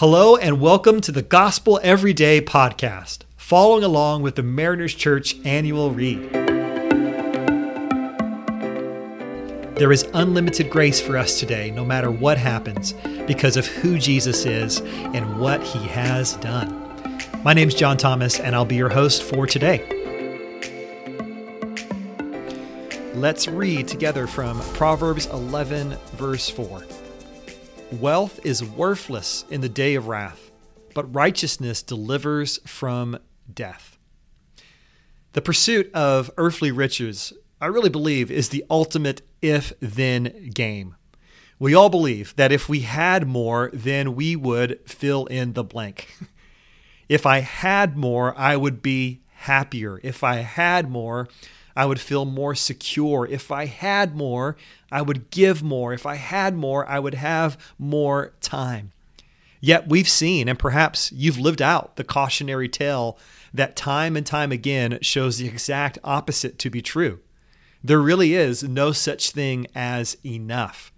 Hello, and welcome to the Gospel Everyday podcast, following along with the Mariners Church annual read. There is unlimited grace for us today, no matter what happens, because of who Jesus is and what he has done. My name is John Thomas, and I'll be your host for today. Let's read together from Proverbs 11, verse 4. Wealth is worthless in the day of wrath, but righteousness delivers from death. The pursuit of earthly riches, I really believe, is the ultimate if then game. We all believe that if we had more, then we would fill in the blank. if I had more, I would be happier. If I had more, I would feel more secure. If I had more, I would give more. If I had more, I would have more time. Yet we've seen, and perhaps you've lived out the cautionary tale that time and time again shows the exact opposite to be true. There really is no such thing as enough.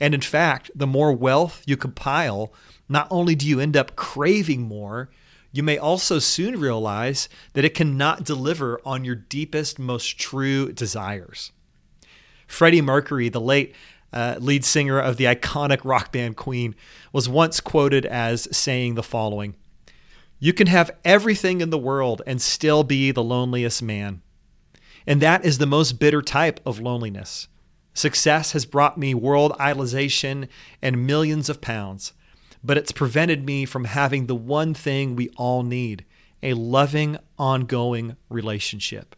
And in fact, the more wealth you compile, not only do you end up craving more, you may also soon realize that it cannot deliver on your deepest, most true desires. Freddie Mercury, the late uh, lead singer of the iconic rock band Queen, was once quoted as saying the following You can have everything in the world and still be the loneliest man. And that is the most bitter type of loneliness. Success has brought me world idolization and millions of pounds but it's prevented me from having the one thing we all need a loving, ongoing relationship.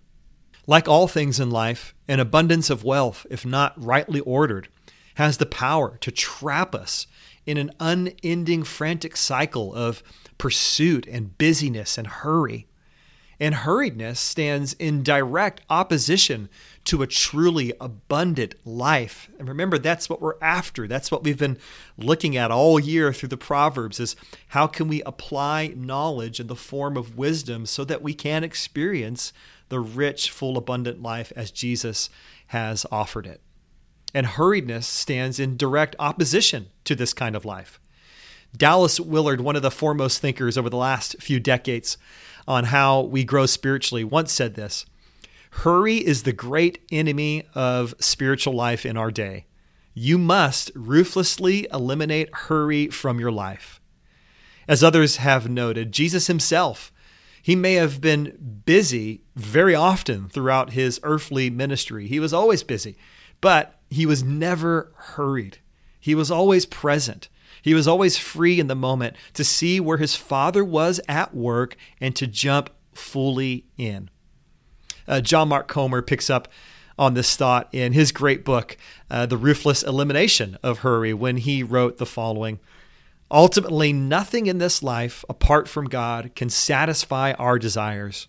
Like all things in life, an abundance of wealth, if not rightly ordered, has the power to trap us in an unending frantic cycle of pursuit and busyness and hurry. And hurriedness stands in direct opposition to a truly abundant life. And remember, that's what we're after. That's what we've been looking at all year through the Proverbs is how can we apply knowledge in the form of wisdom so that we can experience the rich, full, abundant life as Jesus has offered it. And hurriedness stands in direct opposition to this kind of life. Dallas Willard, one of the foremost thinkers over the last few decades on how we grow spiritually, once said this Hurry is the great enemy of spiritual life in our day. You must ruthlessly eliminate hurry from your life. As others have noted, Jesus himself, he may have been busy very often throughout his earthly ministry. He was always busy, but he was never hurried. He was always present. He was always free in the moment to see where his father was at work and to jump fully in. Uh, John Mark Comer picks up on this thought in his great book, uh, The Ruthless Elimination of Hurry, when he wrote the following Ultimately, nothing in this life apart from God can satisfy our desires.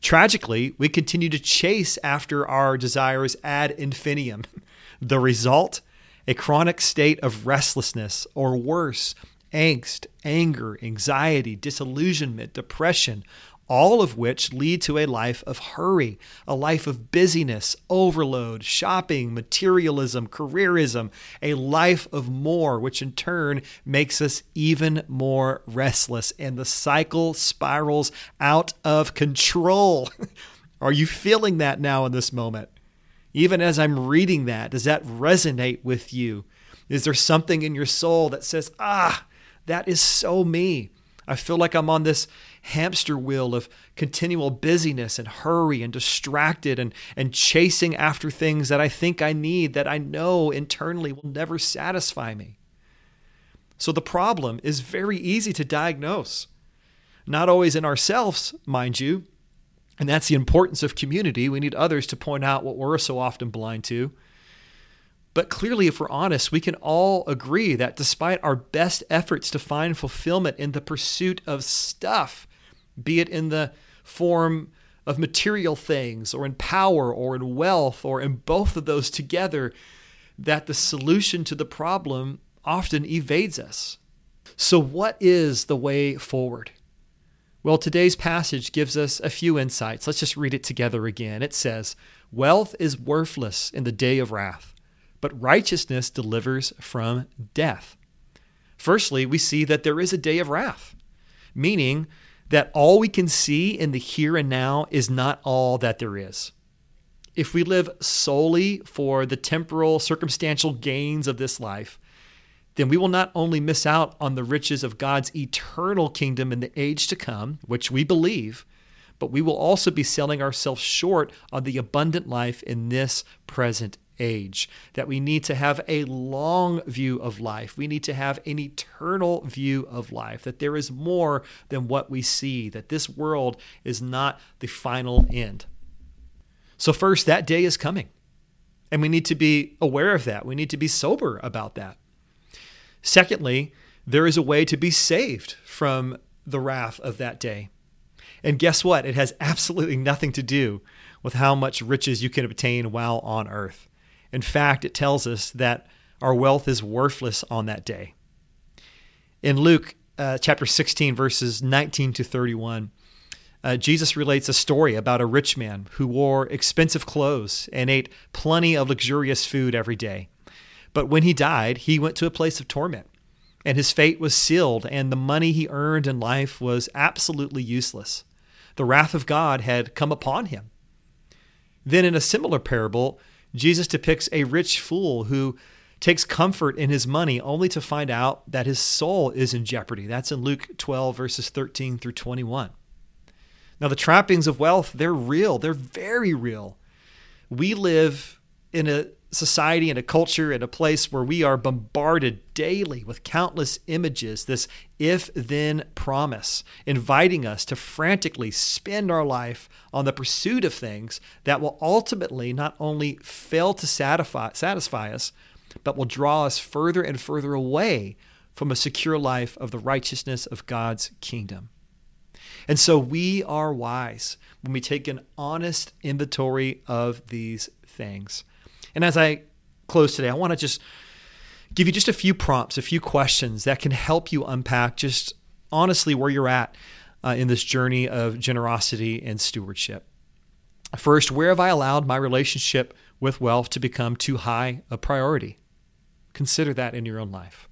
Tragically, we continue to chase after our desires ad infinitum. The result? A chronic state of restlessness, or worse, angst, anger, anxiety, disillusionment, depression, all of which lead to a life of hurry, a life of busyness, overload, shopping, materialism, careerism, a life of more, which in turn makes us even more restless. And the cycle spirals out of control. Are you feeling that now in this moment? Even as I'm reading that, does that resonate with you? Is there something in your soul that says, ah, that is so me? I feel like I'm on this hamster wheel of continual busyness and hurry and distracted and, and chasing after things that I think I need that I know internally will never satisfy me. So the problem is very easy to diagnose. Not always in ourselves, mind you. And that's the importance of community. We need others to point out what we're so often blind to. But clearly, if we're honest, we can all agree that despite our best efforts to find fulfillment in the pursuit of stuff, be it in the form of material things or in power or in wealth or in both of those together, that the solution to the problem often evades us. So, what is the way forward? Well, today's passage gives us a few insights. Let's just read it together again. It says, Wealth is worthless in the day of wrath but righteousness delivers from death. Firstly, we see that there is a day of wrath, meaning that all we can see in the here and now is not all that there is. If we live solely for the temporal, circumstantial gains of this life, then we will not only miss out on the riches of God's eternal kingdom in the age to come, which we believe, but we will also be selling ourselves short on the abundant life in this present age. That we need to have a long view of life. We need to have an eternal view of life. That there is more than what we see. That this world is not the final end. So, first, that day is coming. And we need to be aware of that. We need to be sober about that. Secondly, there is a way to be saved from the wrath of that day. And guess what? It has absolutely nothing to do with how much riches you can obtain while on earth. In fact, it tells us that our wealth is worthless on that day. In Luke uh, chapter 16, verses 19 to 31, uh, Jesus relates a story about a rich man who wore expensive clothes and ate plenty of luxurious food every day. But when he died, he went to a place of torment, and his fate was sealed, and the money he earned in life was absolutely useless. The wrath of God had come upon him. Then, in a similar parable, Jesus depicts a rich fool who takes comfort in his money only to find out that his soul is in jeopardy. That's in Luke 12, verses 13 through 21. Now, the trappings of wealth, they're real, they're very real. We live in a society and a culture and a place where we are bombarded daily with countless images, this if then promise, inviting us to frantically spend our life on the pursuit of things that will ultimately not only fail to satisfy, satisfy us, but will draw us further and further away from a secure life of the righteousness of God's kingdom. And so we are wise when we take an honest inventory of these things. And as I close today, I want to just give you just a few prompts, a few questions that can help you unpack just honestly where you're at uh, in this journey of generosity and stewardship. First, where have I allowed my relationship with wealth to become too high a priority? Consider that in your own life.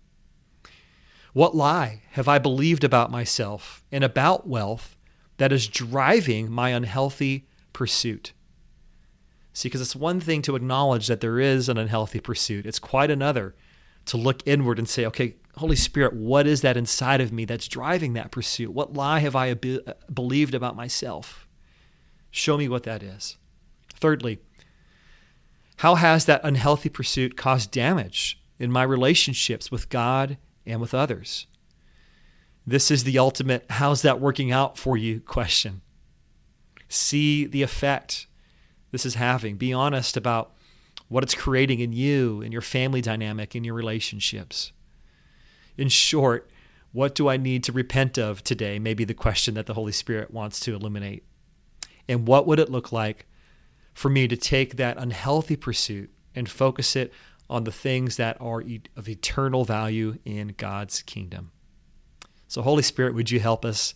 What lie have I believed about myself and about wealth that is driving my unhealthy pursuit? See, because it's one thing to acknowledge that there is an unhealthy pursuit, it's quite another to look inward and say, okay, Holy Spirit, what is that inside of me that's driving that pursuit? What lie have I be- uh, believed about myself? Show me what that is. Thirdly, how has that unhealthy pursuit caused damage in my relationships with God and with others? This is the ultimate, how's that working out for you question. See the effect this is having. Be honest about what it's creating in you, in your family dynamic, in your relationships. In short, what do I need to repent of today? Maybe the question that the Holy Spirit wants to illuminate. And what would it look like for me to take that unhealthy pursuit and focus it on the things that are of eternal value in God's kingdom? So, Holy Spirit, would you help us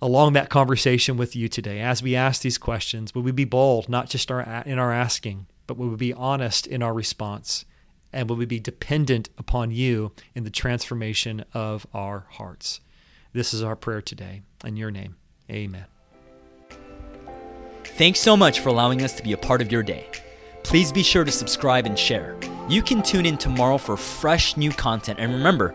along that conversation with you today as we ask these questions. Will we be bold, not just in our asking, but will we be honest in our response? And will we be dependent upon you in the transformation of our hearts? This is our prayer today. In your name, amen. Thanks so much for allowing us to be a part of your day. Please be sure to subscribe and share. You can tune in tomorrow for fresh new content. And remember,